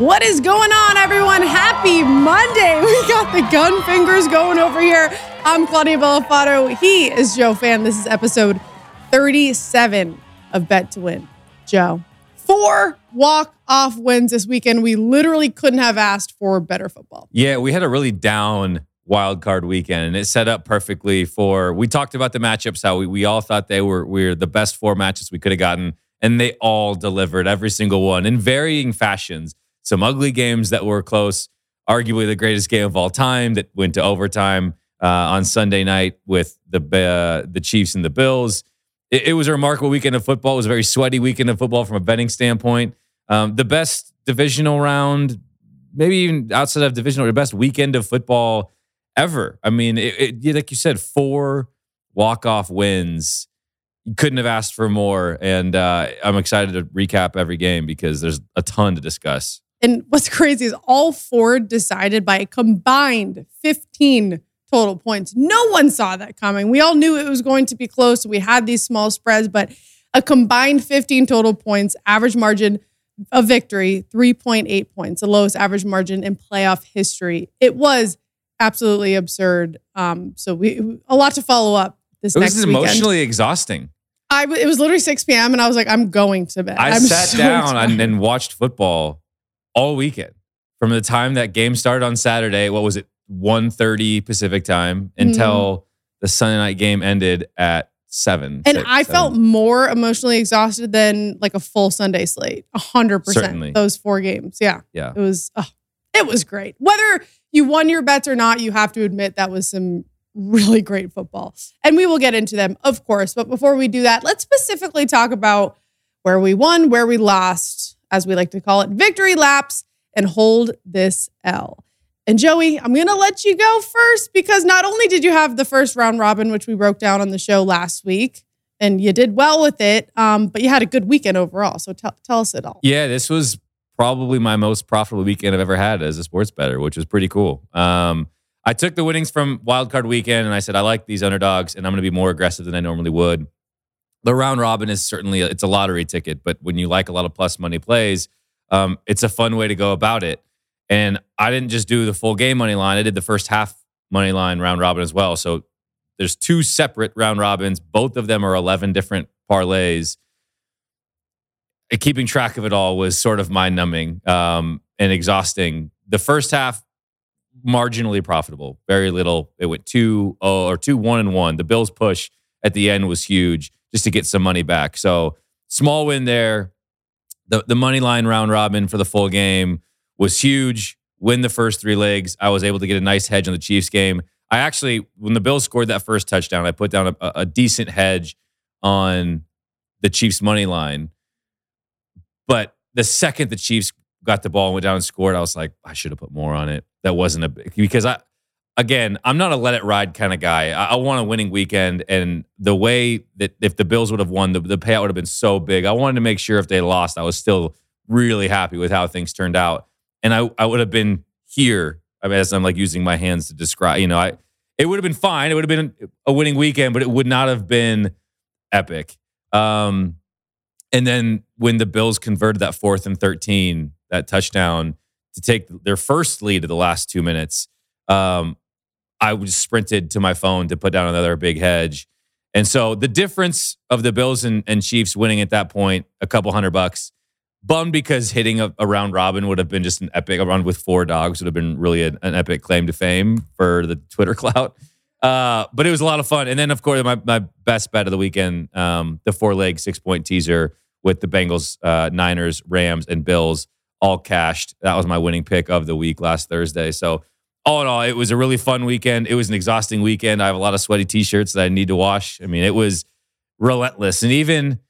What is going on, everyone? Happy Monday. We got the gun fingers going over here. I'm Claudia Bellafato. He is Joe Fan. This is episode 37 of Bet to Win. Joe, four walk off wins this weekend. We literally couldn't have asked for better football. Yeah, we had a really down wild card weekend and it set up perfectly for we talked about the matchups how we, we all thought they were we were the best four matches we could have gotten and they all delivered every single one in varying fashions some ugly games that were close, arguably the greatest game of all time that went to overtime uh, on Sunday night with the uh, the Chiefs and the Bills. It, it, was a remarkable weekend of football. It was a very sweaty weekend of football from a betting standpoint. Um, the best divisional round, maybe even outside of divisional, the best weekend of football ever. I mean, it, it, like you said, four walk off wins. You couldn't have asked for more. And uh, I'm excited to recap every game because there's a ton to discuss. And what's crazy is all four decided by a combined 15 total points. No one saw that coming. We all knew it was going to be close. We had these small spreads, but a combined 15 total points, average margin of victory, 3.8 points, the lowest average margin in playoff history. It was absolutely absurd. Um, so we a lot to follow up this it next was emotionally exhausting. I, it was literally 6 p.m. and I was like, I'm going to bed. I I'm sat so down tired. and watched football all weekend from the time that game started on Saturday. What was it? 1.30 Pacific time until mm-hmm. the Sunday night game ended at seven. And six, I seven. felt more emotionally exhausted than like a full Sunday slate. A hundred percent. Those four games. Yeah. yeah. It was oh, it was great. Whether you won your bets or not, you have to admit that was some really great football. And we will get into them, of course. But before we do that, let's specifically talk about where we won, where we lost, as we like to call it, victory laps, and hold this L. And Joey, I'm going to let you go first because not only did you have the first round robin, which we broke down on the show last week, and you did well with it, um, but you had a good weekend overall. So tell tell us it all. Yeah, this was probably my most profitable weekend I've ever had as a sports bettor, which was pretty cool. Um, I took the winnings from wildcard weekend and I said I like these underdogs and I'm going to be more aggressive than I normally would. The round robin is certainly it's a lottery ticket, but when you like a lot of plus money plays, um, it's a fun way to go about it. And I didn't just do the full game money line; I did the first half money line round robin as well. So there's two separate round robins. Both of them are 11 different parlays keeping track of it all was sort of mind numbing um, and exhausting. The first half, marginally profitable, very little. It went two oh, or two one and one. The Bills push at the end was huge just to get some money back. So small win there. The the money line round robin for the full game was huge. Win the first three legs. I was able to get a nice hedge on the Chiefs game. I actually, when the Bills scored that first touchdown, I put down a, a decent hedge on the Chiefs money line. But the second the Chiefs got the ball and went down and scored, I was like, I should have put more on it. That wasn't a because I again, I'm not a let it ride kind of guy. I, I want a winning weekend, and the way that if the Bills would have won, the, the payout would have been so big. I wanted to make sure if they lost, I was still really happy with how things turned out, and I I would have been here. I mean, as I'm like using my hands to describe, you know, I it would have been fine. It would have been a winning weekend, but it would not have been epic. Um, and then when the Bills converted that fourth and 13, that touchdown to take their first lead of the last two minutes, um, I was sprinted to my phone to put down another big hedge. And so the difference of the Bills and, and Chiefs winning at that point, a couple hundred bucks, bummed because hitting a, a round robin would have been just an epic, a run with four dogs would have been really a, an epic claim to fame for the Twitter clout. Uh, but it was a lot of fun. And then, of course, my, my best bet of the weekend, um, the four leg six point teaser with the Bengals, uh, Niners, Rams, and Bills all cashed. That was my winning pick of the week last Thursday. So, all in all, it was a really fun weekend. It was an exhausting weekend. I have a lot of sweaty t shirts that I need to wash. I mean, it was relentless. And even,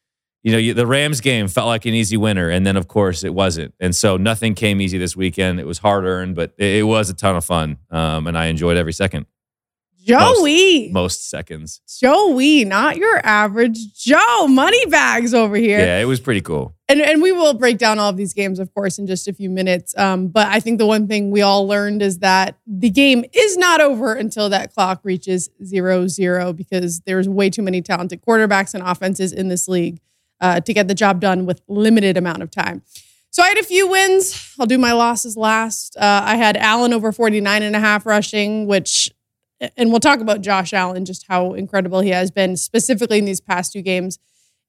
you know, the Rams game felt like an easy winner. And then, of course, it wasn't. And so nothing came easy this weekend. It was hard earned, but it was a ton of fun. Um, and I enjoyed every second. Joey. Most seconds. Joey, not your average Joe. Money bags over here. Yeah, it was pretty cool. And, and we will break down all of these games, of course, in just a few minutes. Um, but I think the one thing we all learned is that the game is not over until that clock reaches zero zero because there's way too many talented quarterbacks and offenses in this league uh, to get the job done with limited amount of time. So I had a few wins. I'll do my losses last. Uh, I had Allen over 49 and a half rushing, which, and we'll talk about Josh Allen, just how incredible he has been, specifically in these past two games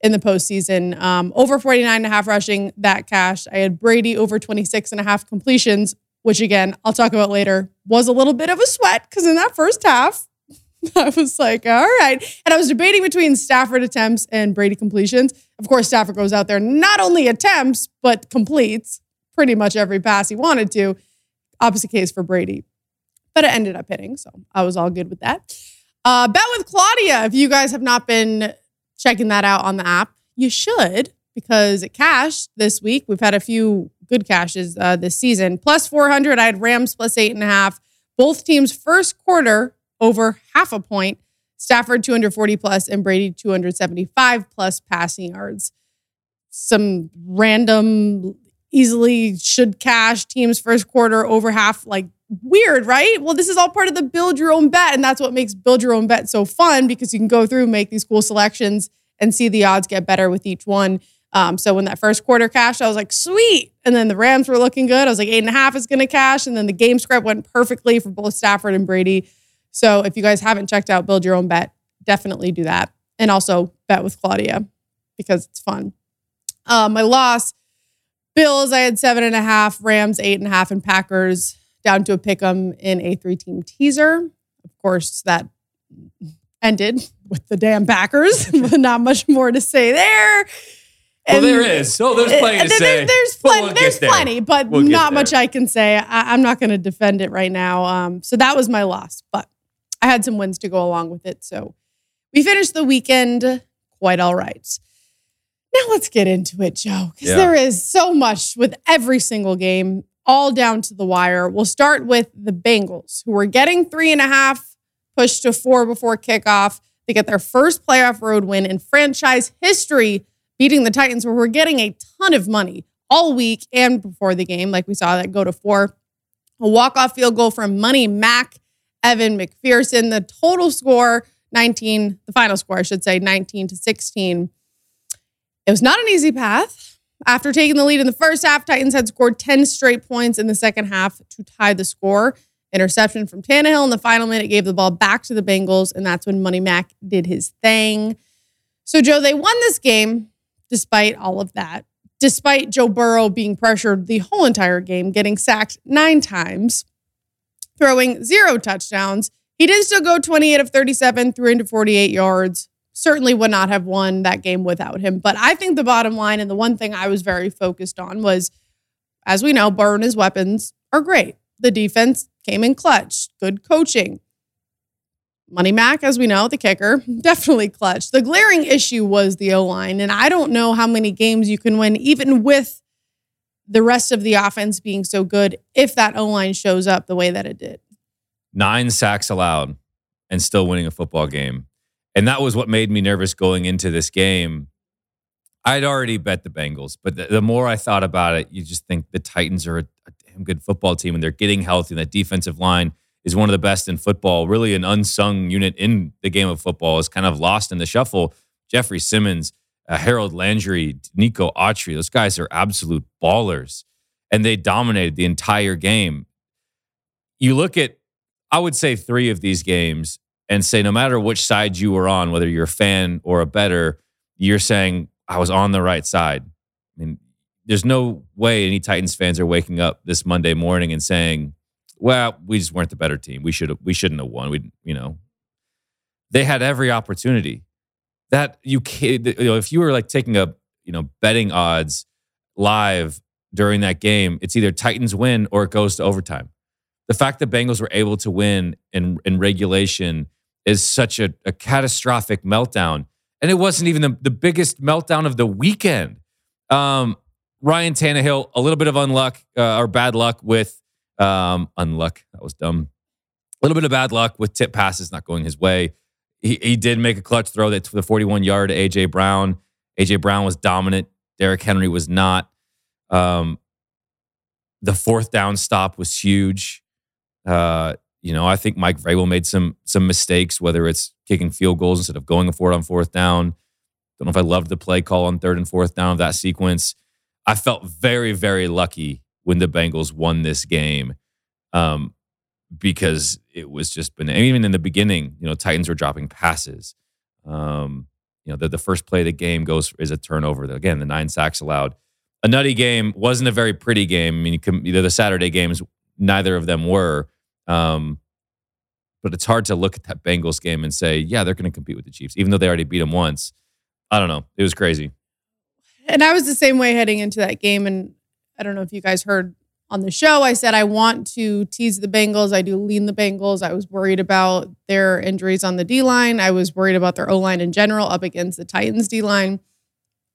in the postseason. Um, over 49 and a half rushing, that cash. I had Brady over 26 and a half completions, which again, I'll talk about later, was a little bit of a sweat because in that first half, I was like, all right. And I was debating between Stafford attempts and Brady completions. Of course, Stafford goes out there, not only attempts, but completes pretty much every pass he wanted to. Opposite case for Brady. But it ended up hitting. So I was all good with that. Uh, bet with Claudia. If you guys have not been checking that out on the app, you should because it cashed this week. We've had a few good cashes uh, this season. Plus 400, I had Rams plus eight and a half. Both teams' first quarter over half a point. Stafford 240 plus and Brady 275 plus passing yards. Some random, easily should cash teams first quarter over half. Like weird, right? Well, this is all part of the build your own bet. And that's what makes build your own bet so fun because you can go through, make these cool selections and see the odds get better with each one. Um, so when that first quarter cashed, I was like, sweet. And then the Rams were looking good. I was like, eight and a half is going to cash. And then the game script went perfectly for both Stafford and Brady. So if you guys haven't checked out Build Your Own Bet, definitely do that. And also bet with Claudia because it's fun. Uh, my loss, Bills, I had seven and a half, Rams, eight and a half, and Packers down to a pick 'em in a three team teaser. Of course, that ended with the damn Packers, but not much more to say there. Well, there is. So there's plenty to there, say. There's plenty. We'll there's plenty, but we'll not much I can say. I, am not going to defend it right now. Um, so that was my loss, but I had some wins to go along with it. So we finished the weekend quite all right. Now let's get into it, Joe, because yeah. there is so much with every single game, all down to the wire. We'll start with the Bengals, who were getting three and a half, pushed to four before kickoff. They get their first playoff road win in franchise history, beating the Titans, where we're getting a ton of money all week and before the game, like we saw that go to four. A walk-off field goal from Money Mac Evan McPherson. The total score 19, the final score, I should say, 19 to 16. It was not an easy path. After taking the lead in the first half, Titans had scored 10 straight points in the second half to tie the score. Interception from Tannehill in the final minute gave the ball back to the Bengals, and that's when Money Mac did his thing. So, Joe, they won this game despite all of that, despite Joe Burrow being pressured the whole entire game, getting sacked nine times throwing zero touchdowns. He did still go 28 of 37, 348 yards. Certainly would not have won that game without him. But I think the bottom line and the one thing I was very focused on was, as we know, his weapons are great. The defense came in clutch, good coaching. Money Mac, as we know, the kicker, definitely clutch. The glaring issue was the O line. And I don't know how many games you can win, even with the rest of the offense being so good if that O line shows up the way that it did. Nine sacks allowed and still winning a football game. And that was what made me nervous going into this game. I'd already bet the Bengals, but the, the more I thought about it, you just think the Titans are a, a damn good football team and they're getting healthy. And that defensive line is one of the best in football, really an unsung unit in the game of football, is kind of lost in the shuffle. Jeffrey Simmons, uh, Harold Landry, Nico Autry. Those guys are absolute ballers, and they dominated the entire game. You look at, I would say, three of these games and say, no matter which side you were on, whether you're a fan or a bettor, you're saying, I was on the right side. I mean, there's no way any Titans fans are waking up this Monday morning and saying, well, we just weren't the better team. We should we shouldn't have won. We, you know, they had every opportunity that you you know if you were like taking a you know betting odds live during that game it's either titans win or it goes to overtime the fact that bengals were able to win in in regulation is such a, a catastrophic meltdown and it wasn't even the, the biggest meltdown of the weekend um, ryan Tannehill, a little bit of unluck uh, or bad luck with um, unluck that was dumb a little bit of bad luck with tip passes not going his way he, he did make a clutch throw that to the 41 yard to AJ Brown. AJ Brown was dominant. Derrick Henry was not. Um, the fourth down stop was huge. Uh, you know, I think Mike Vrabel made some some mistakes, whether it's kicking field goals instead of going for it on fourth down. Don't know if I loved the play call on third and fourth down of that sequence. I felt very, very lucky when the Bengals won this game um, because it was just been even in the beginning, you know, Titans were dropping passes. Um, you know, the, the first play of the game goes is a turnover. Again, the nine sacks allowed. A nutty game wasn't a very pretty game. I mean, you can, the Saturday games, neither of them were. Um, but it's hard to look at that Bengals game and say, yeah, they're going to compete with the Chiefs, even though they already beat them once. I don't know. It was crazy. And I was the same way heading into that game. And I don't know if you guys heard on the show, I said I want to tease the Bengals. I do lean the Bengals. I was worried about their injuries on the D line. I was worried about their O line in general up against the Titans D line.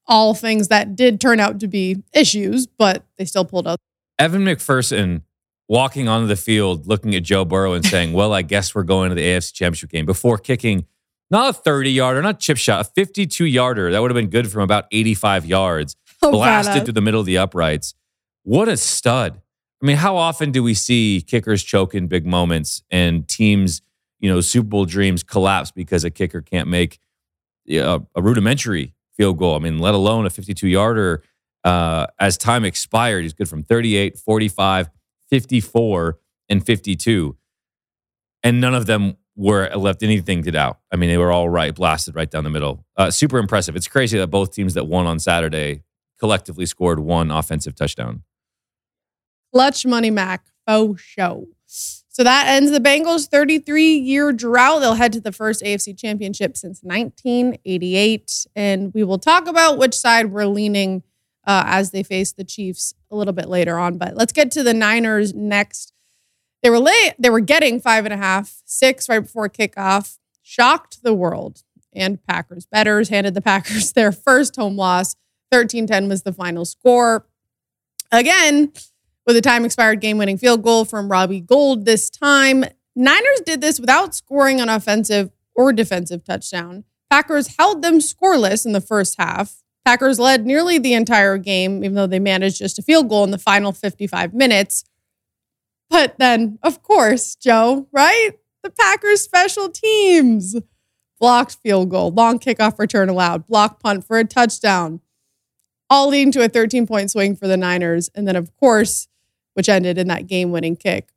All things that did turn out to be issues, but they still pulled out. Evan McPherson walking onto the field, looking at Joe Burrow and saying, Well, I guess we're going to the AFC Championship game before kicking not a 30 yarder, not chip shot, a 52 yarder. That would have been good from about 85 yards, oh, blasted through the middle of the uprights. What a stud. I mean, how often do we see kickers choke in big moments and teams, you know, Super Bowl dreams collapse because a kicker can't make a, a rudimentary field goal? I mean, let alone a 52 yarder. Uh, as time expired, he's good from 38, 45, 54, and 52. And none of them were left anything to doubt. I mean, they were all right, blasted right down the middle. Uh, super impressive. It's crazy that both teams that won on Saturday collectively scored one offensive touchdown. Clutch money, Mac. Oh, show. So that ends the Bengals' 33 year drought. They'll head to the first AFC championship since 1988. And we will talk about which side we're leaning uh, as they face the Chiefs a little bit later on. But let's get to the Niners next. They were late. They were getting five and a half, six right before kickoff. Shocked the world. And Packers bettors handed the Packers their first home loss. 13 10 was the final score. Again, with a time expired game winning field goal from Robbie Gould this time. Niners did this without scoring an offensive or defensive touchdown. Packers held them scoreless in the first half. Packers led nearly the entire game, even though they managed just a field goal in the final 55 minutes. But then, of course, Joe, right? The Packers special teams. Blocked field goal, long kickoff return allowed, block punt for a touchdown, all leading to a 13 point swing for the Niners. And then, of course, which ended in that game winning kick.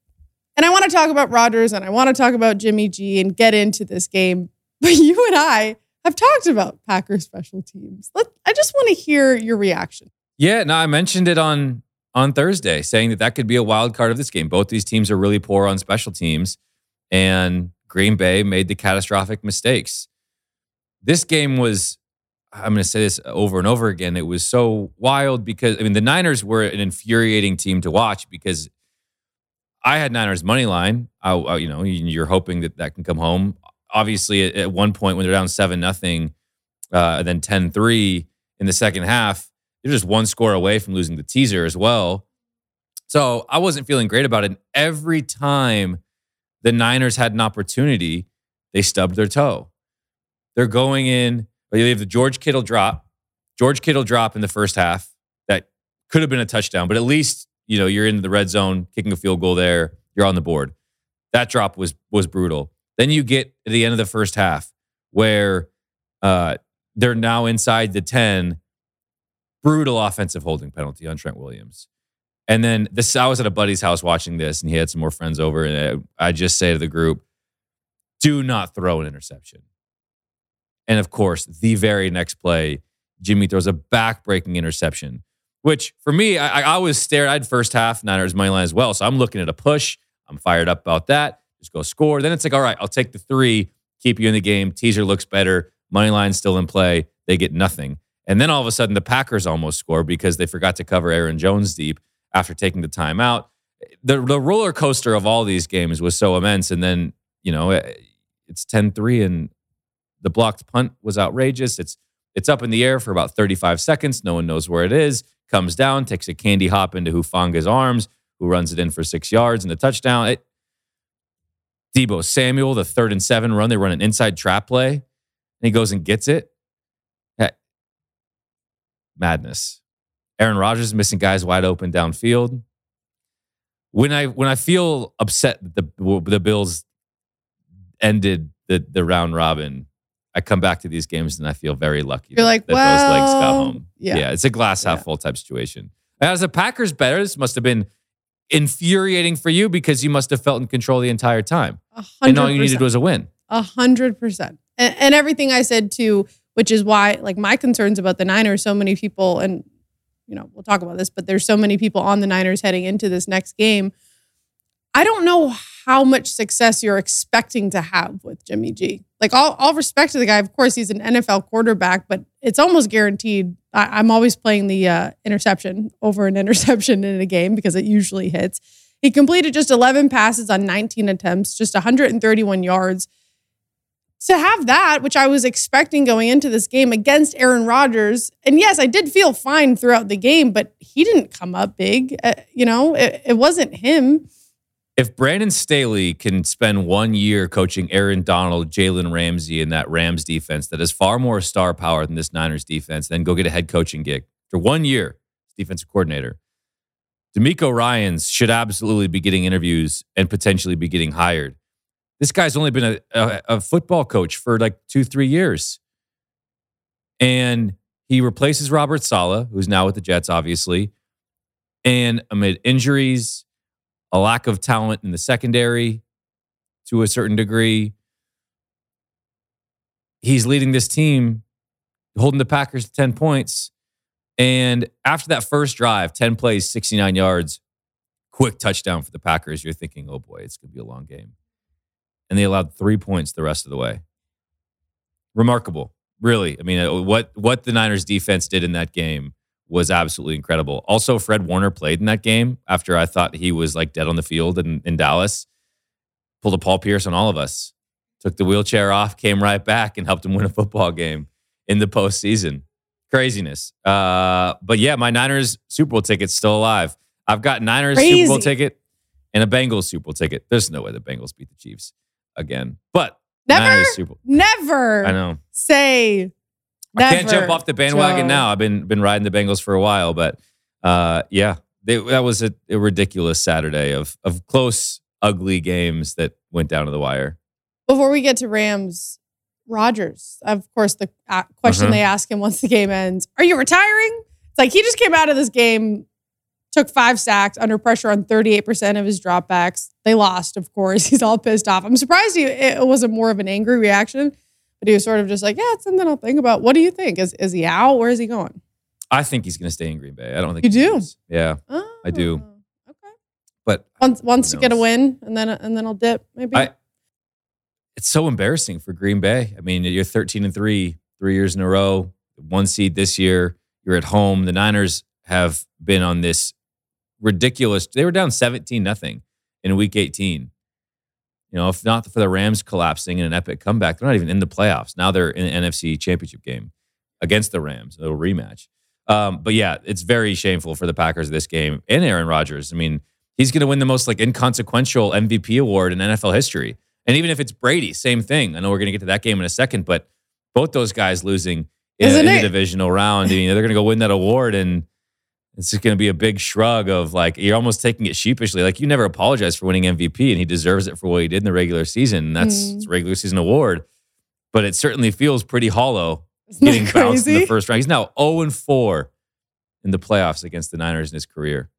And I want to talk about Rodgers and I want to talk about Jimmy G and get into this game. But you and I have talked about Packers special teams. Let, I just want to hear your reaction. Yeah, no, I mentioned it on on Thursday, saying that that could be a wild card of this game. Both these teams are really poor on special teams, and Green Bay made the catastrophic mistakes. This game was, I'm going to say this over and over again, it was so wild because, I mean, the Niners were an infuriating team to watch because I had Niners money line. I, I, you know, you're hoping that that can come home. Obviously, at, at one point when they're down 7 nothing, uh, then 10 3 in the second half, they're just one score away from losing the teaser as well. So I wasn't feeling great about it. And every time the Niners had an opportunity, they stubbed their toe. They're going in, they have the George Kittle drop, George Kittle drop in the first half that could have been a touchdown, but at least you know you're in the red zone, kicking a field goal there, you're on the board. That drop was was brutal. Then you get to the end of the first half where uh, they're now inside the 10 brutal offensive holding penalty on Trent Williams. And then this, I was at a buddy's house watching this, and he had some more friends over, and I just say to the group, "Do not throw an interception." And of course, the very next play, Jimmy throws a back-breaking interception, which for me, I, I was stared. I had first half Niners money line as well, so I'm looking at a push. I'm fired up about that. Just go score. Then it's like, all right, I'll take the three, keep you in the game. Teaser looks better. Money line still in play. They get nothing. And then all of a sudden, the Packers almost score because they forgot to cover Aaron Jones deep after taking the timeout. The, the roller coaster of all these games was so immense. And then, you know, eh, it's 10 3 and the blocked punt was outrageous. It's it's up in the air for about 35 seconds. No one knows where it is. Comes down, takes a candy hop into Hufanga's arms, who runs it in for six yards and the touchdown. It, Deebo Samuel, the third and seven run, they run an inside trap play, and he goes and gets it eh, madness. Aaron Rodgers missing guys wide open downfield. When I when I feel upset that the the Bills ended the the round robin, I come back to these games and I feel very lucky. You're that, like, that those legs got home. yeah. it's a glass half Yeah. full type situation. As a Packers bettors this must have been infuriating for you because you must have felt in control the entire time, A and all you needed was a win. A hundred percent. And, and everything I said too, which is why like my concerns about the Niners, so many people, and you know, we'll talk about this, but there's so many people on the Niners heading into this next game. I don't know how much success you're expecting to have with Jimmy G. Like all, all respect to the guy. Of course, he's an NFL quarterback, but it's almost guaranteed. I, I'm always playing the uh, interception over an interception in a game because it usually hits. He completed just 11 passes on 19 attempts, just 131 yards to have that, which I was expecting going into this game against Aaron Rodgers, and yes, I did feel fine throughout the game, but he didn't come up big. Uh, you know, it, it wasn't him. If Brandon Staley can spend one year coaching Aaron Donald, Jalen Ramsey, and that Rams defense that has far more star power than this Niners defense, then go get a head coaching gig for one year, defensive coordinator. DeMeco Ryans should absolutely be getting interviews and potentially be getting hired. This guy's only been a, a, a football coach for like two, three years. And he replaces Robert Saleh, who's now with the Jets, obviously. And amid injuries, a lack of talent in the secondary to a certain degree, he's leading this team, holding the Packers to 10 points. And after that first drive, 10 plays, 69 yards, quick touchdown for the Packers, you're thinking, oh boy, it's going to be a long game. And they allowed three points the rest of the way. Remarkable, really. I mean, uh, what what the Niners defense did in that game was absolutely incredible. Also, Fred Warner played in that game after I thought he was like dead on the field in, in Dallas. Pulled a Paul Pierce on all of us. Took the wheelchair off, came right back, and helped him win a football game in the postseason. Craziness. Uh, but yeah, my Niners Super Bowl ticket's still alive. I've got Niners Super Bowl ticket and a Bengals Super Bowl ticket. There's no way the Bengals beat the Chiefs again. But Never, Super never I know. say. I can't jump off the bandwagon Joe. now. I've been been riding the Bengals for a while, but uh, yeah, they, that was a, a ridiculous Saturday of of close, ugly games that went down to the wire. Before we get to Rams, Rodgers, of course, the uh, question Uh-huh. they ask him once the game ends: Are you retiring? It's like he just came out of this game, took five sacks under pressure on thirty-eight percent of his dropbacks. They lost, of course. He's all pissed off. I'm surprised he, it wasn't more of an angry reaction, but he was sort of just like, "Yeah, it's something I'll think about." What do you think? Is is he out? Where is he going? I think he's going to stay in Green Bay. I don't think You he do? leaves. Yeah, oh, I do. Oh, Okay. but Wants wants to get a win, and then and then I'll dip. Maybe. I- it's so embarrassing for Green Bay. I mean, you're 13 and three, three years in a row, one seed this year. You're at home. The Niners have been on this ridiculous. They were down 17 nothing in week 18. You know, if not for the Rams collapsing in an epic comeback, they're not even in the playoffs. Now they're in the NFC Championship game against the Rams, a little rematch. Um, but yeah, it's very shameful for the Packers this game and Aaron Rodgers. I mean, he's going to win the most like inconsequential MVP award in NFL history. And even if it's Brady, same thing. I know we're going to get to that game in a second, but both those guys losing in, in the divisional round, you know, they're going to go win that award, and it's just going to be a big shrug of like you're almost taking it sheepishly. Like you never apologized for winning MVP, and he deserves it for what he did in the regular season. And that's Mm. a regular season award, but it certainly feels pretty hollow Isn't getting bounced in the first round. He's now 0 and 4 in the playoffs against the Niners in his career.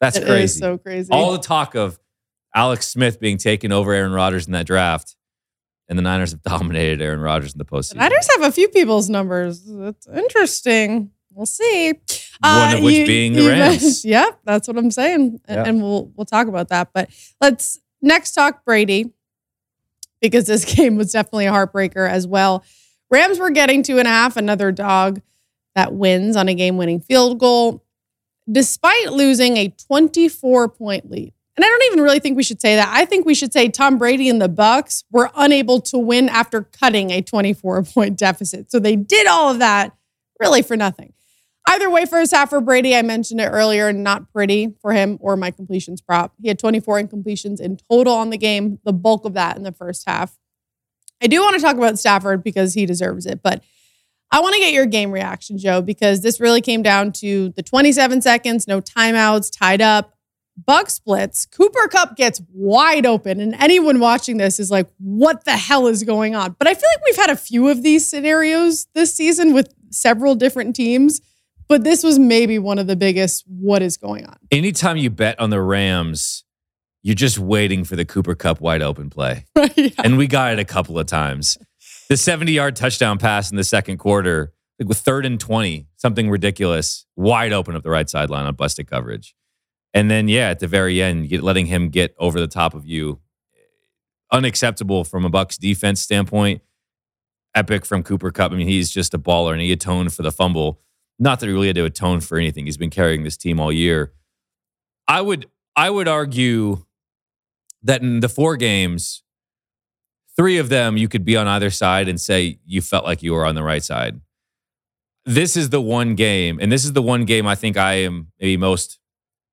That's It is crazy. so crazy. All the talk of Alex Smith being taken over Aaron Rodgers in that draft, and the Niners have dominated Aaron Rodgers in the postseason. The Niners have a few people's numbers. It's interesting. We'll see. Uh, One of which being the Rams. Yep, that's what I'm saying, and, Yeah. and we'll we'll talk about that. But let's next talk Brady because this game was definitely a heartbreaker as well. Rams were getting two and a half, another dog that wins on a game-winning field goal, despite losing a 24 point lead. And I don't even really think we should say that. I think we should say Tom Brady and the Bucks were unable to win after cutting a 24 point deficit. So they did all of that really for nothing. Either way, first half for Brady, I mentioned it earlier, not pretty for him or my completions prop. He had 24 incompletions in total on the game, the bulk of that in the first half. I do want to talk about Stafford because he deserves it, but I want to get your game reaction, Joe, because this really came down to the 27 seconds, no timeouts, tied up. Bucks blitz. Cooper Kupp gets wide open, and anyone watching this is like, what the hell is going on? But I feel like we've had a few of these scenarios this season with several different teams, but this was maybe one of the biggest what is going on. Anytime you bet on the Rams, you're just waiting for the Cooper Kupp wide open play. Right. Yeah. And we got it a couple of times. The 70 yard touchdown pass in the second quarter, like with third and 20, something ridiculous, wide open up the right sideline on busted coverage. And then, yeah, at the very end, letting him get over the top of you, unacceptable from a Bucks defense standpoint. Epic from Cooper Kupp. I mean, he's just a baller, and he atoned for the fumble. Not that he really had to atone for anything. He's been carrying this team all year. I would, I would argue that in the four games, three of them you could be on either side and say you felt like you were on the right side. This is the one game, and this is the one game I think I am maybe most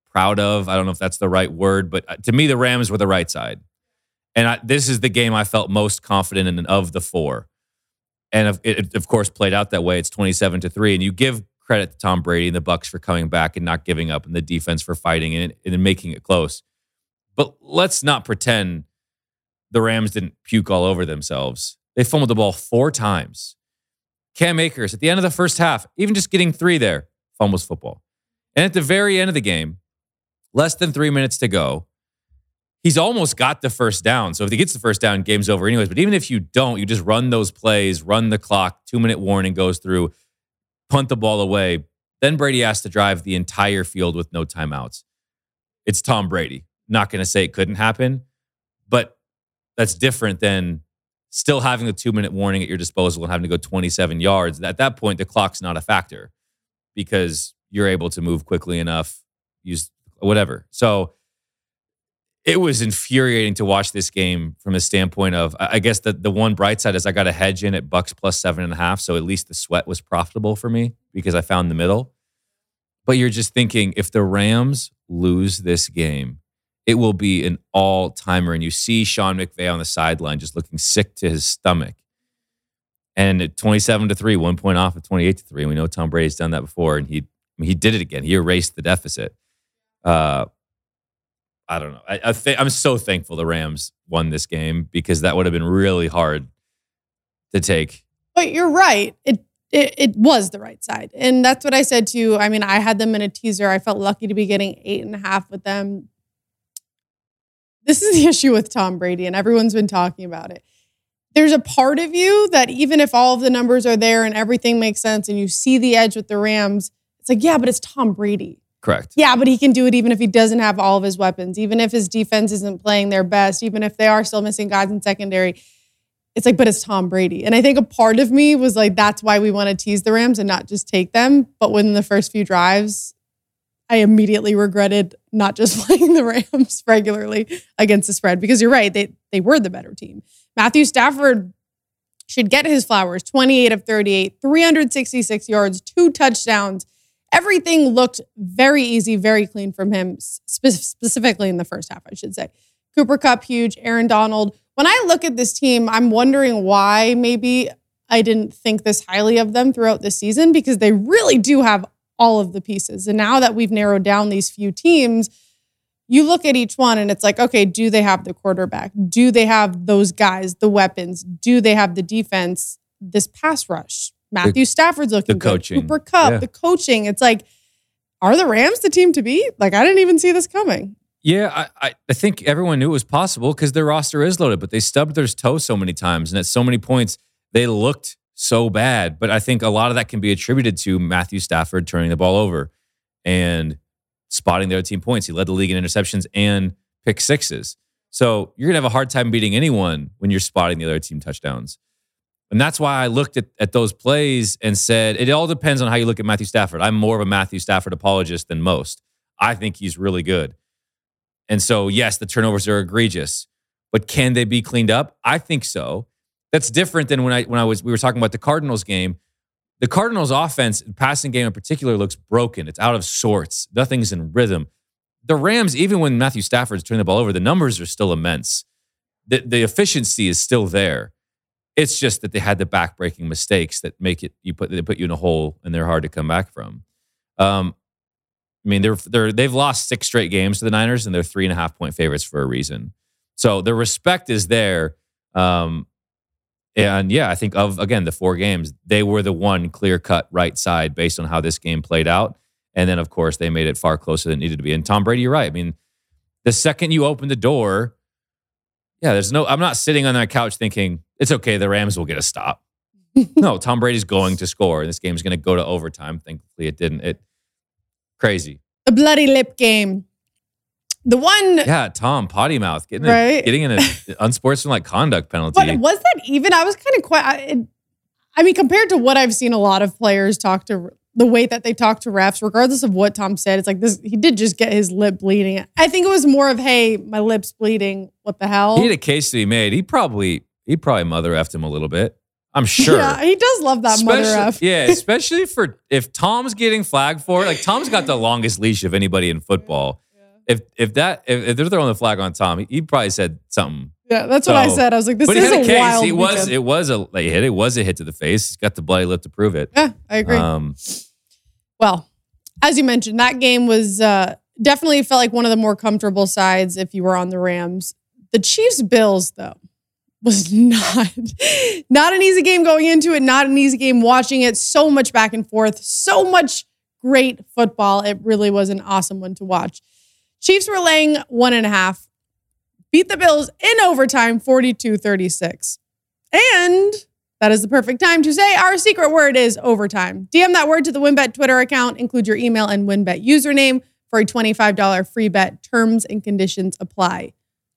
proud of. I don't know if that's the right word, but uh, to me, the Rams were the right side. And I, this is the game I felt most confident in of the four. And it, of course, played out that way. It's 27 to 3. And you give credit to Tom Brady and the Bucks for coming back and not giving up, and the defense for fighting and, and making it close. But let's not pretend the Rams didn't puke all over themselves. They fumbled the ball four times. Cam Akers at the end of the first half, even just getting three there, fumbles football. And at the very end of the game, less than three minutes to go. He's almost got the first down. So if he gets the first down, game's over anyways. But even if you don't, you just run those plays, run the clock, two minute warning goes through, punt the ball away. Then Brady has to drive the entire field with no timeouts. It's Tom Brady. Not going to say it couldn't happen, but that's different than still having the two minute warning at your disposal and having to go 27 yards. At that point, the clock's not a factor because you're able to move quickly enough, use whatever. So it was infuriating to watch this game from a standpoint of I guess the the one bright side is I got a hedge in at Bucks plus seven and a half. So at least the sweat was profitable for me because I found the middle. But you're just thinking if the Rams lose this game, it will be an all timer. And you see Sean McVay on the sideline just looking sick to his stomach. And at 27 to 3, one point off at 28 to 3. And we know Tom Brady's done that before. And he he did it again. He erased the deficit uh, I don't know. I, I th- I'm so thankful the Rams won this game because that would have been really hard to take. But you're right. It, it it was the right side, and that's what I said to you. I mean, I had them in a teaser. I felt lucky to be getting eight and a half with them. This is the issue with Tom Brady, and everyone's been talking about it. There's a part of you that even if all of the numbers are there and everything makes sense, and you see the edge with the Rams, it's like, yeah, but it's Tom Brady. Correct. Yeah, but he can do it even if he doesn't have all of his weapons, even if his defense isn't playing their best, even if they are still missing guys in secondary. It's like, but it's Tom Brady. And I think a part of me was like, that's why we want to tease the Rams and not just take them. But within the first few drives, I immediately regretted not just playing the Rams regularly against the spread because you're right, they they were the better team. Matthew Stafford should get his flowers 28 of 38, 366 yards, two touchdowns everything looked very easy, very clean from him, spe- specifically in the first half, I should say. Cooper Kupp, huge. Aaron Donald. When I look at this team, I'm wondering why maybe I didn't think this highly of them throughout the season because they really do have all of the pieces. And now that we've narrowed down these few teams, you look at each one and it's like, okay, do they have the quarterback? Do they have those guys, the weapons? Do they have the defense, this pass rush? Matthew the, Stafford's looking the coaching. good. Cooper Kupp, yeah. the coaching. It's like, are the Rams the team to beat? Like, I didn't even see this coming. Yeah, I, I think everyone knew it was possible because their roster is loaded, but they stubbed their toe so many times. And at so many points, they looked so bad. But I think a lot of that can be attributed to Matthew Stafford turning the ball over and spotting the other team points. He led the league in interceptions and pick sixes. So you're going to have a hard time beating anyone when you're spotting the other team touchdowns. And that's why I looked at, at those plays and said, it all depends on how you look at Matthew Stafford. I'm more of a Matthew Stafford apologist than most. I think he's really good. And so, yes, the turnovers are egregious, but can they be cleaned up? I think so. That's different than when I when I was we were talking about the Cardinals game. The Cardinals offense, passing game in particular, looks broken. It's out of sorts. Nothing's in rhythm. The Rams, even when Matthew Stafford's turning the ball over, the numbers are still immense. The, the efficiency is still there. It's just that they had the backbreaking mistakes that make it you put they put you in a hole and they're hard to come back from. Um, I mean, they're they're they've lost six straight games to the Niners, and they're three and a half point favorites for a reason. So the respect is there. Um, and yeah, I think of again the four games, they were the one clear cut right side based on how this game played out. And then of course they made it far closer than it needed to be. And Tom Brady, you're right. I mean, the second you open the door, yeah, there's no. I'm not sitting on that couch thinking it's okay. The Rams will get a stop. no, Tom Brady's going to score, and this game's going to go to overtime. Thankfully, it didn't. It crazy. A bloody lip game. The one, Yeah, Tom potty mouth getting Right. a, getting an unsportsmanlike conduct penalty. but was that even? I was kind of quite. I, it- I mean, compared to what I've seen a lot of players talk to the way that they talk to refs, regardless of what Tom said, it's like this. He did just get his lip bleeding. I think it was more of, "Hey, my lip's bleeding. What the hell?" he had a case that he made. He probably he probably mother effed him a little bit. I'm sure. Yeah, he does love that mother Especially- f. Yeah, especially for if Tom's getting flagged for it. Like Tom's got the longest leash of anybody in football. Yeah. If if that if, if they're throwing the flag on Tom, he, he probably said something. Yeah, that's what I said. I was like, "This but he is had a, a case. wild." He was weekend. it was a like, hit. It was a hit to the face. He's got the bloody lip to prove it. yeah, I agree. Um, Well, as you mentioned, that game was uh, definitely felt like one of the more comfortable sides if you were on the Rams. The Chiefs Bills, though, was not not an easy game going into it, not an easy game watching it. So much back and forth, so much great football. It really was an awesome one to watch. Chiefs were laying one and a half, beat the Bills in overtime 42 36. And that is the perfect time to say our secret word is overtime. DM that word to the WynnBET Twitter account, include your email and WynnBET username for a $25 free bet. Terms and conditions apply.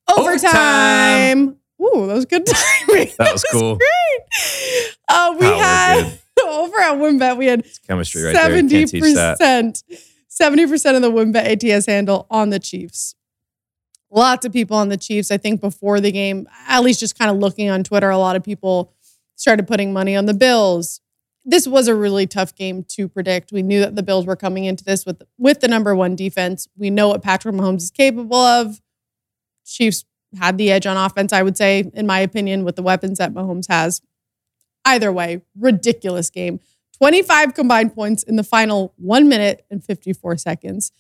Overtime. Ooh, that was good timing. That was cool. great. Uh, we had over at WynnBET, we had it's chemistry right there. Can't teach that. 70%, 70% of the WynnBET ATS handle on the Chiefs. Lots of people on the Chiefs. I think before the game, at least just kind of looking on Twitter, a lot of people started putting money on the Bills. This was a really tough game to predict. We knew that the Bills were coming into this with with the number one defense. We know what Patrick Mahomes is capable of. Chiefs had the edge on offense, I would say, in my opinion, with the weapons that Mahomes has. Either way, ridiculous game. 25 combined points in the final one minute and 54 seconds.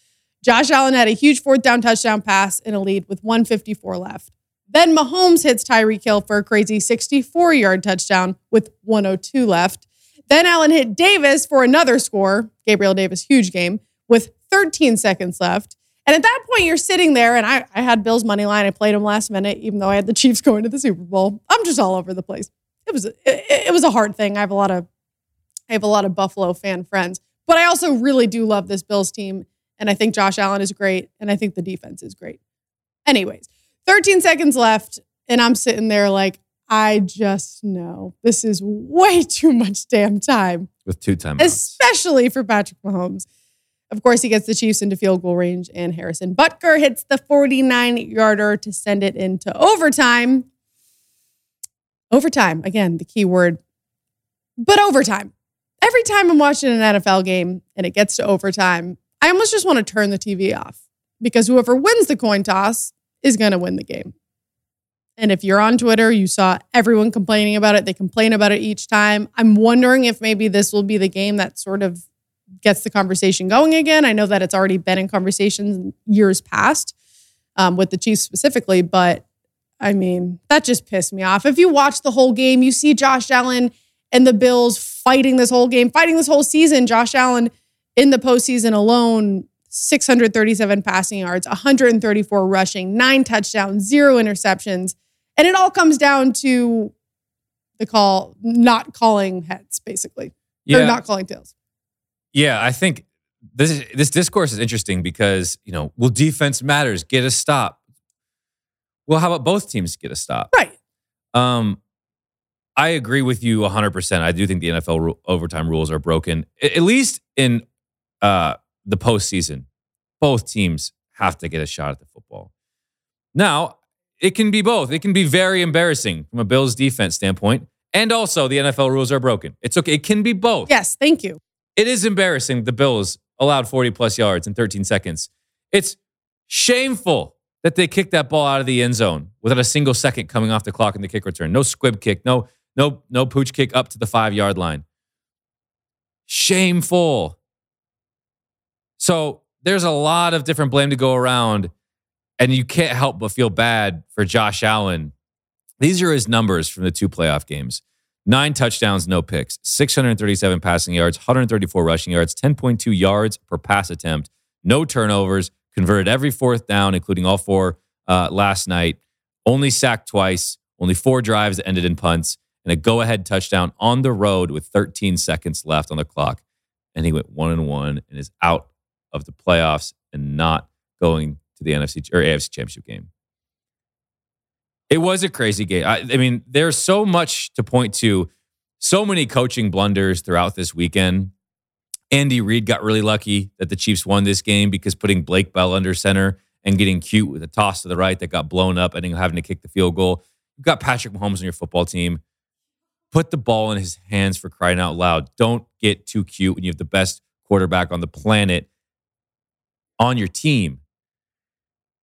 Josh Allen had a huge fourth down touchdown pass in a lead with 154 left. Then Mahomes hits Tyreek Hill for a crazy 64 yard touchdown with 102 left. Then Allen hit Davis for another score, Gabriel Davis, huge game, with 13 seconds left. And at that point, you're sitting there, and I, I had Bill's money line. I played him last minute, even though I had the Chiefs going to the Super Bowl. I'm just all over the place. It was it, it was a hard thing. I have a lot of I have a lot of Buffalo fan friends, but I also really do love this Bills team, and I think Josh Allen is great, and I think the defense is great. Anyways, 13 seconds left, and I'm sitting there like, I just know this is way too much damn time, with two timeouts. especially for Patrick Mahomes. Of course, he gets the Chiefs into field goal range, and Harrison Butker hits the 49 yarder to send it into overtime. Overtime, again, the key word, but overtime. Every time I'm watching an NFL game and it gets to overtime, I almost just want to turn the TV off because whoever wins the coin toss is going to win the game. And if you're on Twitter, you saw everyone complaining about it. They complain about it each time. I'm wondering if maybe this will be the game that sort of gets the conversation going again. I know that it's already been in conversations years past um, with the Chiefs specifically, but I mean, that just pissed me off. If you watch the whole game, you see Josh Allen and the Bills fighting this whole game, fighting this whole season. Josh Allen in the postseason alone, 637 passing yards, 134 rushing, nine touchdowns, zero interceptions. And it all comes down to the call, not calling heads, basically, or not calling tails. Yeah, I think this this discourse is interesting because you know, well, defense matters. Get a stop. Well, how about both teams get a stop? Right. Um, I agree with you 100. percent I do think the NFL overtime rules are broken. At least in uh, the postseason, both teams have to get a shot at the football. Now, it can be both. It can be very embarrassing from a Bills defense standpoint, and also the NFL rules are broken. It's okay. It can be both Yes, thank you. It is embarrassing the Bills allowed 40 plus yards in 13 seconds. It's shameful that they kicked that ball out of the end zone without a single second coming off the clock in the kick return. No squib kick, no no no pooch kick up to the 5-yard line. Shameful. So, there's a lot of different blame to go around, and you can't help but feel bad for Josh Allen. These are his numbers from the two playoff games nine touchdowns, no picks, 637 passing yards, 134 rushing yards, 10.2 yards per pass attempt, no turnovers, converted every fourth down, including all four uh, last night, only sacked twice, only four drives ended in punts, and a go ahead touchdown on the road with 13 seconds left on the clock. And he went one and one and is out of the playoffs and not going to the NFC or AFC championship game. It was a crazy game. I, I mean, there's so much to point to, so many coaching blunders throughout this weekend. Andy Reid got really lucky that the Chiefs won this game because putting Blake Bell under center and getting cute with a toss to the right that got blown up and having to kick the field goal. You've got Patrick Mahomes on your football team. Put the ball in his hands for crying out loud. Don't get too cute when you have the best quarterback on the planet on your team.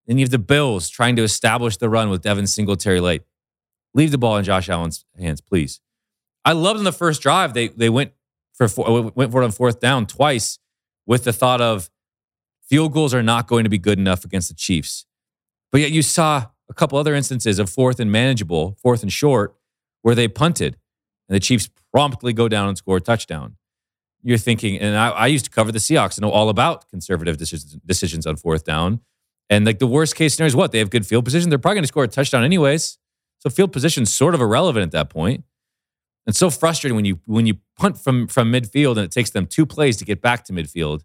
Then you have the Bills trying to establish the run with Devin Singletary late. Leave the ball in Josh Allen's hands, please. I loved in the first drive. They they went for four, went for it on fourth down twice with the thought of field goals are not going to be good enough against the Chiefs. But yet you saw a couple other instances of fourth and manageable, fourth and short, where they punted and the Chiefs promptly go down and score a touchdown you're thinking, and I, I, used to cover the Seahawks and know all about conservative decisions, decisions on fourth down. And like the worst case scenario is what? They have good field position. They're probably going to score a touchdown anyways. So field position's sort of irrelevant at that point. And so frustrating when you when you punt from from midfield and it takes them two plays to get back to midfield.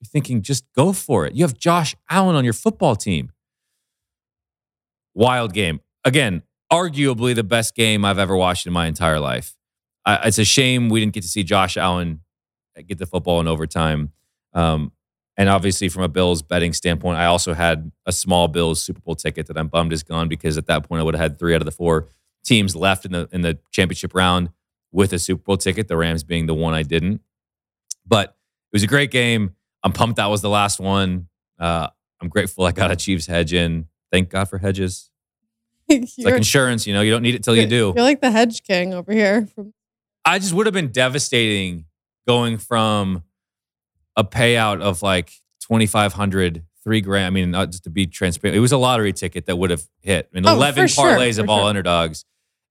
You're thinking, just go for it. You have Josh Allen on your football team. Wild game. Again, arguably the best game I've ever watched in my entire life. I, it's a shame we didn't get to see Josh Allen get the football in overtime. Um, and obviously, from a Bills betting standpoint, I also had a small Bills Super Bowl ticket that I'm bummed is gone because at that point I would have had three out of the four teams left in the in the championship round with a Super Bowl ticket. The Rams being the one I didn't. But it was a great game. I'm pumped that was the last one. Uh, I'm grateful I got a Chiefs hedge in. Thank God for hedges. it's like insurance, you know, you don't need it till you do. You're like the hedge king over here. I just would have been devastating going from a payout of like 2500 three grand. I mean, not just to be transparent, it was a lottery ticket that would have hit. I mean, oh, 11 parlays sure, of all underdogs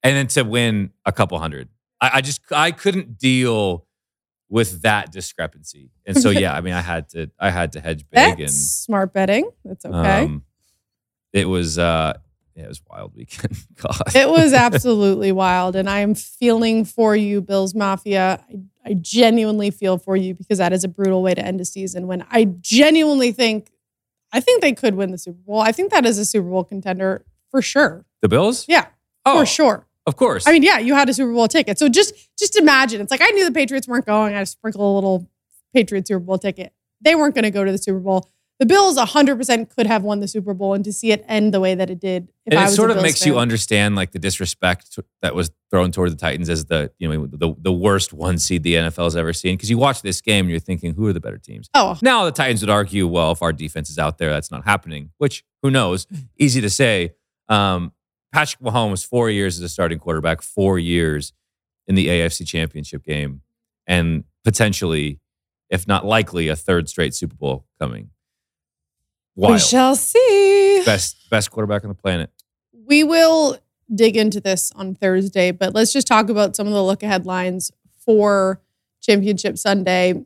and then to win a couple hundred. I, I, just, I couldn't deal with that discrepancy. And so, yeah, I mean, I had to, I had to hedge big That's and smart betting. That's okay. Um, it was, uh, yeah, it was wild weekend. God. It was absolutely wild. And I'm feeling for you, Bills Mafia. I, I, genuinely feel for you because that is a brutal way to end a season when I genuinely think, I think they could win the Super Bowl. I think that is a Super Bowl contender for sure. The Bills? Yeah. Oh, for sure. Of course. I mean, yeah, you had a Super Bowl ticket. So just just imagine. It's like I knew the Patriots weren't going. I sprinkle a little Patriots Super Bowl ticket. They weren't going to go to the Super Bowl the Bills 100% could have won the Super Bowl and to see it end the way that it did. and it sort of makes fan. you understand like the disrespect that was thrown toward the Titans as the, you know, the, the worst one seed the NFL has ever seen. Cause you watch this game and you're thinking, who are the better teams? Oh. Now the Titans would argue, well, if our defense is out there, that's not happening, which who knows? Easy to say. Um, Patrick Mahomes, four years as a starting quarterback, four years in the AFC championship game, and potentially, if not likely, a third straight Super Bowl coming. Wild. We shall see. Best best quarterback on the planet. We will dig into this on Thursday, but let's just talk about some of the look ahead lines for Championship Sunday.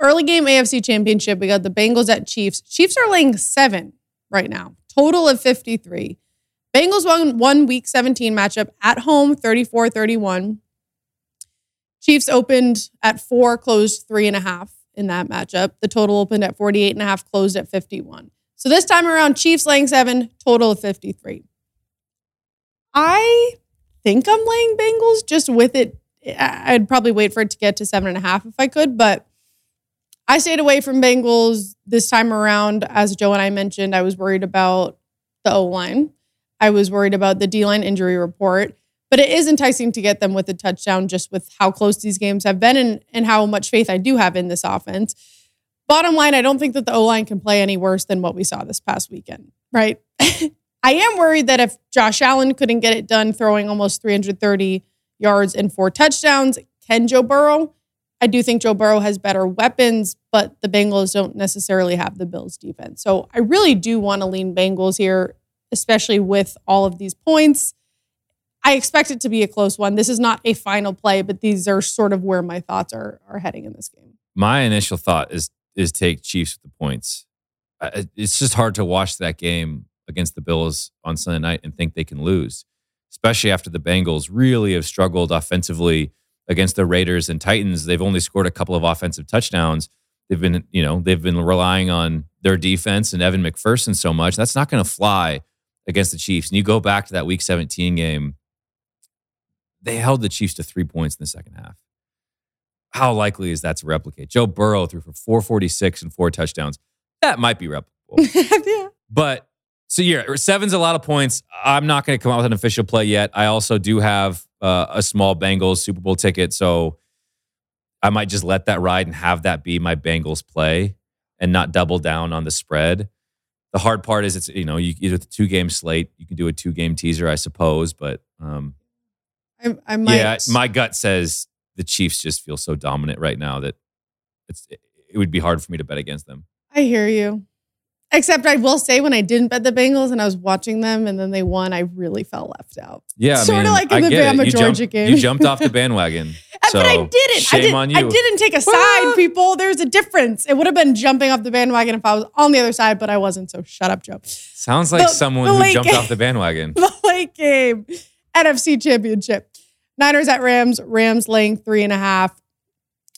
Early game AFC Championship, we got the Bengals at Chiefs. Chiefs are laying seven right now, total of 53. Bengals won one week 17 matchup at home, 34 31. Chiefs opened at four, closed three and a half in that matchup. The total opened at 48 and a half, closed at 51. So this time around, Chiefs laying seven, total of 53. I think I'm laying Bengals just with it. I'd probably wait for it to get to seven and a half if I could, but I stayed away from Bengals this time around. As Joe and I mentioned, I was worried about the O line. I was worried about the D line injury report. But it is enticing to get them with a touchdown just with how close these games have been and, and how much faith I do have in this offense. Bottom line, I don't think that the O line can play any worse than what we saw this past weekend, right? I am worried that if Josh Allen couldn't get it done throwing almost 330 yards and four touchdowns, can Joe Burrow? I do think Joe Burrow has better weapons, but the Bengals don't necessarily have the Bills defense. So I really do want to lean Bengals here, especially with all of these points. I expect it to be a close one. This is not a final play, but these are sort of where my thoughts are are heading in this game. My initial thought is is take Chiefs with the points. It's just hard to watch that game against the Bills on Sunday night and think they can lose, especially after the Bengals really have struggled offensively against the Raiders and Titans. They've only scored a couple of offensive touchdowns. They've been, you know, they've been relying on their defense and Evan McPherson so much. That's not going to fly against the Chiefs. And you go back to that Week 17 game, they held the Chiefs to three points in the second half. How likely is that to replicate? Joe Burrow threw for 446 and four touchdowns. That might be replicable. yeah. But so yeah, seven's a lot of points. I'm not going to come out with an official play yet. I also do have uh, a small Bengals Super Bowl ticket, so I might just let that ride and have that be my Bengals play and not double down on the spread. The hard part is it's you know you either two game slate you can do a two game teaser I suppose, but um, I, I might. Yeah, my gut says the Chiefs just feel so dominant right now that it's it would be hard for me to bet against them. I hear you. Except I will say when I didn't bet the Bengals and I was watching them and then they won, I really felt left out. Yeah, sort of like in I the Bama Georgia jumped, game. You jumped off the bandwagon. so but I didn't. Shame I didn't, on you. I didn't take a side, ah. people. There's a difference. It would have been jumping off the bandwagon if I was on the other side, but I wasn't. So shut up, Joe. Sounds like The- someone the who jumped game. off the bandwagon. the late game, NFC Championship. Niners at Rams. Rams laying three and a half.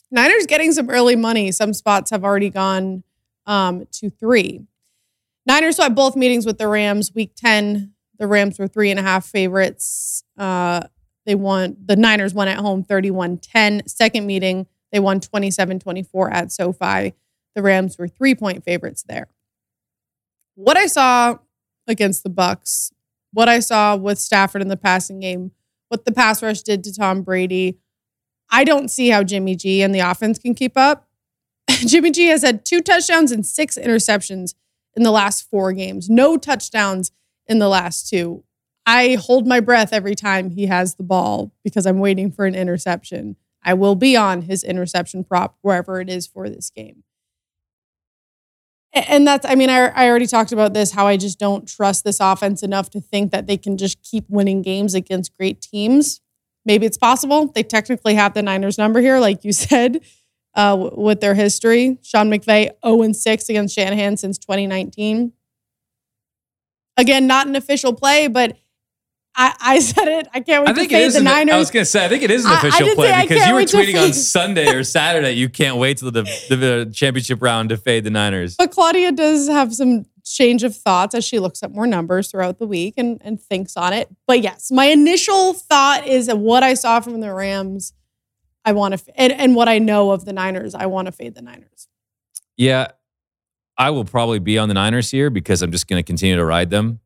Niners getting some early money. Some spots have already gone um, to three. Niners saw both meetings with the Rams. Week 10, the Rams were three and a half favorites. Uh, they won, the Niners won at home 31 10. Second meeting, they won 27 24 at SoFi. The Rams were three point favorites there. What I saw against the Bucks, what I saw with Stafford in the passing game, what the pass rush did to Tom Brady, I don't see how Jimmy G and the offense can keep up. Jimmy G has had two touchdowns and six interceptions in the last four games, no touchdowns in the last two. I hold my breath every time he has the ball because I'm waiting for an interception. I will be on his interception prop wherever it is for this game. And that's, I mean, I, I already talked about this, how I just don't trust this offense enough to think that they can just keep winning games against great teams. Maybe it's possible. They technically have the Niners number here, like you said, uh, w- with their history. Sean McVay 0 6 against Shanahan since 2019. Again, not an official play, but I, I said it. I can't wait I think to it fade the An, Niners. I was going to say, I think it is an I- I official play because you were tweeting on Sunday or Saturday. You can't wait till the, the, the championship round to fade the Niners. But Claudia does have some change of thoughts as she looks at more numbers throughout the week and, and thinks on it. But yes, my initial thought is that what I saw from the Rams, I want to, and, and what I know of the Niners, I want to fade the Niners. Yeah, I will probably be on the Niners here because I'm just going to continue to ride them.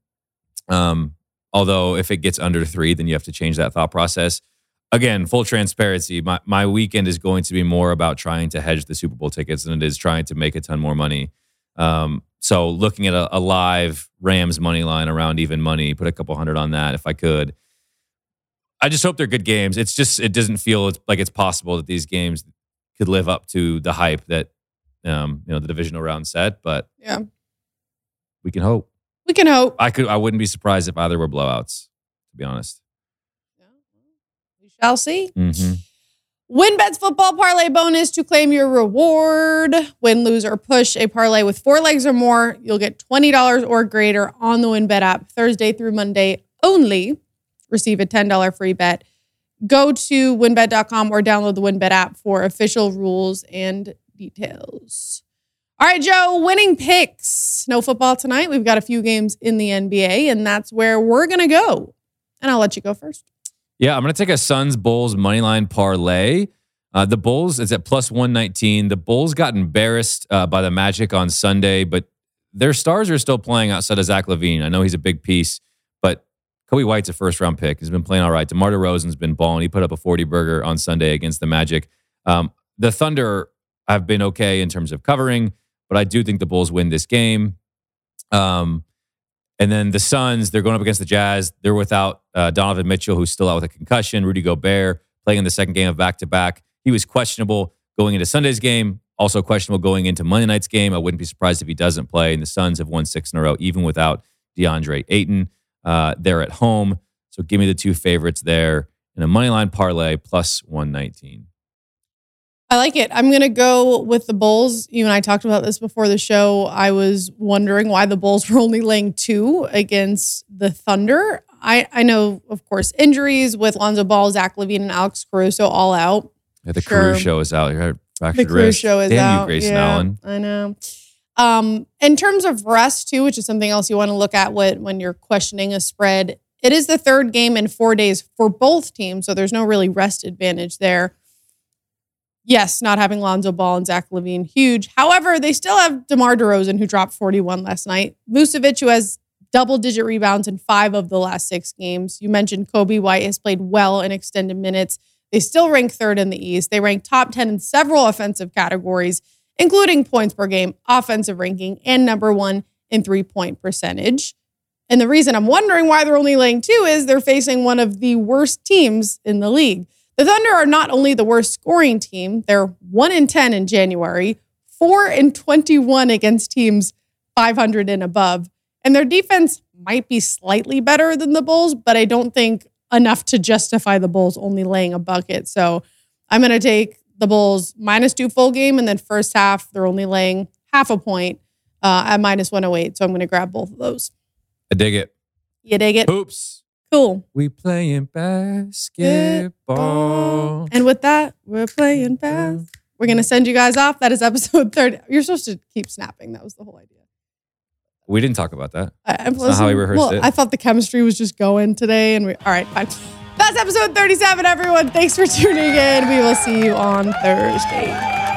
Um, although if it gets under three, then you have to change that thought process. Again, full transparency, my, my weekend is going to be more about trying to hedge the Super Bowl tickets than it is trying to make a ton more money. Um, so looking at a, a live Rams money line around even money, put a couple hundred on that if I could. I just hope they're good games. It's just it doesn't feel like it's possible that these games could live up to the hype that um, you know, the divisional round set, but Yeah. we can hope. We can hope. I could I wouldn't be surprised if either were blowouts, to be honest. We shall see. Mm-hmm. WynnBET's football parlay bonus to claim your reward. Win, lose, or push a parlay with four legs or more. You'll get $20 or greater on the WynnBET app Thursday through Monday only. Receive a $10 free bet. Go to wynnbet.com or download the WynnBET app for official rules and details. All right, Joe, winning picks. No football tonight. We've got a few games in the NBA, and that's where we're going to go. And I'll let you go first. Yeah, I'm going to take a Suns Bulls money line parlay. Uh, the Bulls is at plus 119. The Bulls got embarrassed uh, by the Magic on Sunday, but their stars are still playing outside of Zach LaVine. I know he's a big piece, but Coby White's a first round pick. He's been playing all right. DeMar DeRozan's been balling. He put up a 40 burger on Sunday against the Magic. Um, the Thunder have been okay in terms of covering, but I do think the Bulls win this game. Um, and then the Suns, they're going up against the Jazz. They're without uh, Donovan Mitchell, who's still out with a concussion. Rudy Gobert playing in the second game of back to back. He was questionable. going into Sunday's game. Also questionable going into Monday night's game. I wouldn't be surprised if he doesn't play. And the Suns have won six in a row, even without DeAndre Ayton. Uh, they're at home. So give me the two favorites there in a money line parlay plus 119. I like it. I'm going to go with the Bulls. You and I talked about this before the show. I was wondering why the Bulls were only laying two against the Thunder. I, I know, of course, injuries with Lonzo Ball, Zach LaVine, and Alex Caruso all out. Yeah, the Sure. Carew show is out. You're fractured The wrist. Caruso is Damn out. you, Grayson yeah, Allen. I know. Um, in terms of rest, too, which is something else you want to look at when, when you're questioning a spread, it is the third game in four days for both teams. So there's no really rest advantage there. Yes, not having Lonzo Ball and Zach LaVine, huge. However, they still have DeMar DeRozan, who dropped 41 last night. Vucevic, who has double digit rebounds in five of the last six games. You mentioned Coby White has played well in extended minutes. They still rank third in the East. They rank top 10 in several offensive categories, including points per game, offensive ranking, and number one in three point percentage. And the reason I'm wondering why they're only laying two is they're facing one of the worst teams in the league. The Thunder are not only the worst scoring team, they're 1 in 10 in January, 4 in 21 against teams 500 and above. And their defense might be slightly better than the Bulls, but I don't think enough to justify the Bulls only laying a bucket. So I'm going to take the Bulls minus two full game, and then first half, they're only laying half a point uh, at minus 108. So I'm going to grab both of those. I dig it. You dig it? Hoops. Cool. We playing basketball. And with that, we're playing fast. We're going to send you guys off. That is episode 30. You're supposed to keep snapping. That was the whole idea. We didn't talk about that. I, I not how we rehearsed well, it. I thought the chemistry was just going today. And we, all right, fine. That's episode 37, everyone. Thanks for tuning in. We will see you on Thursday.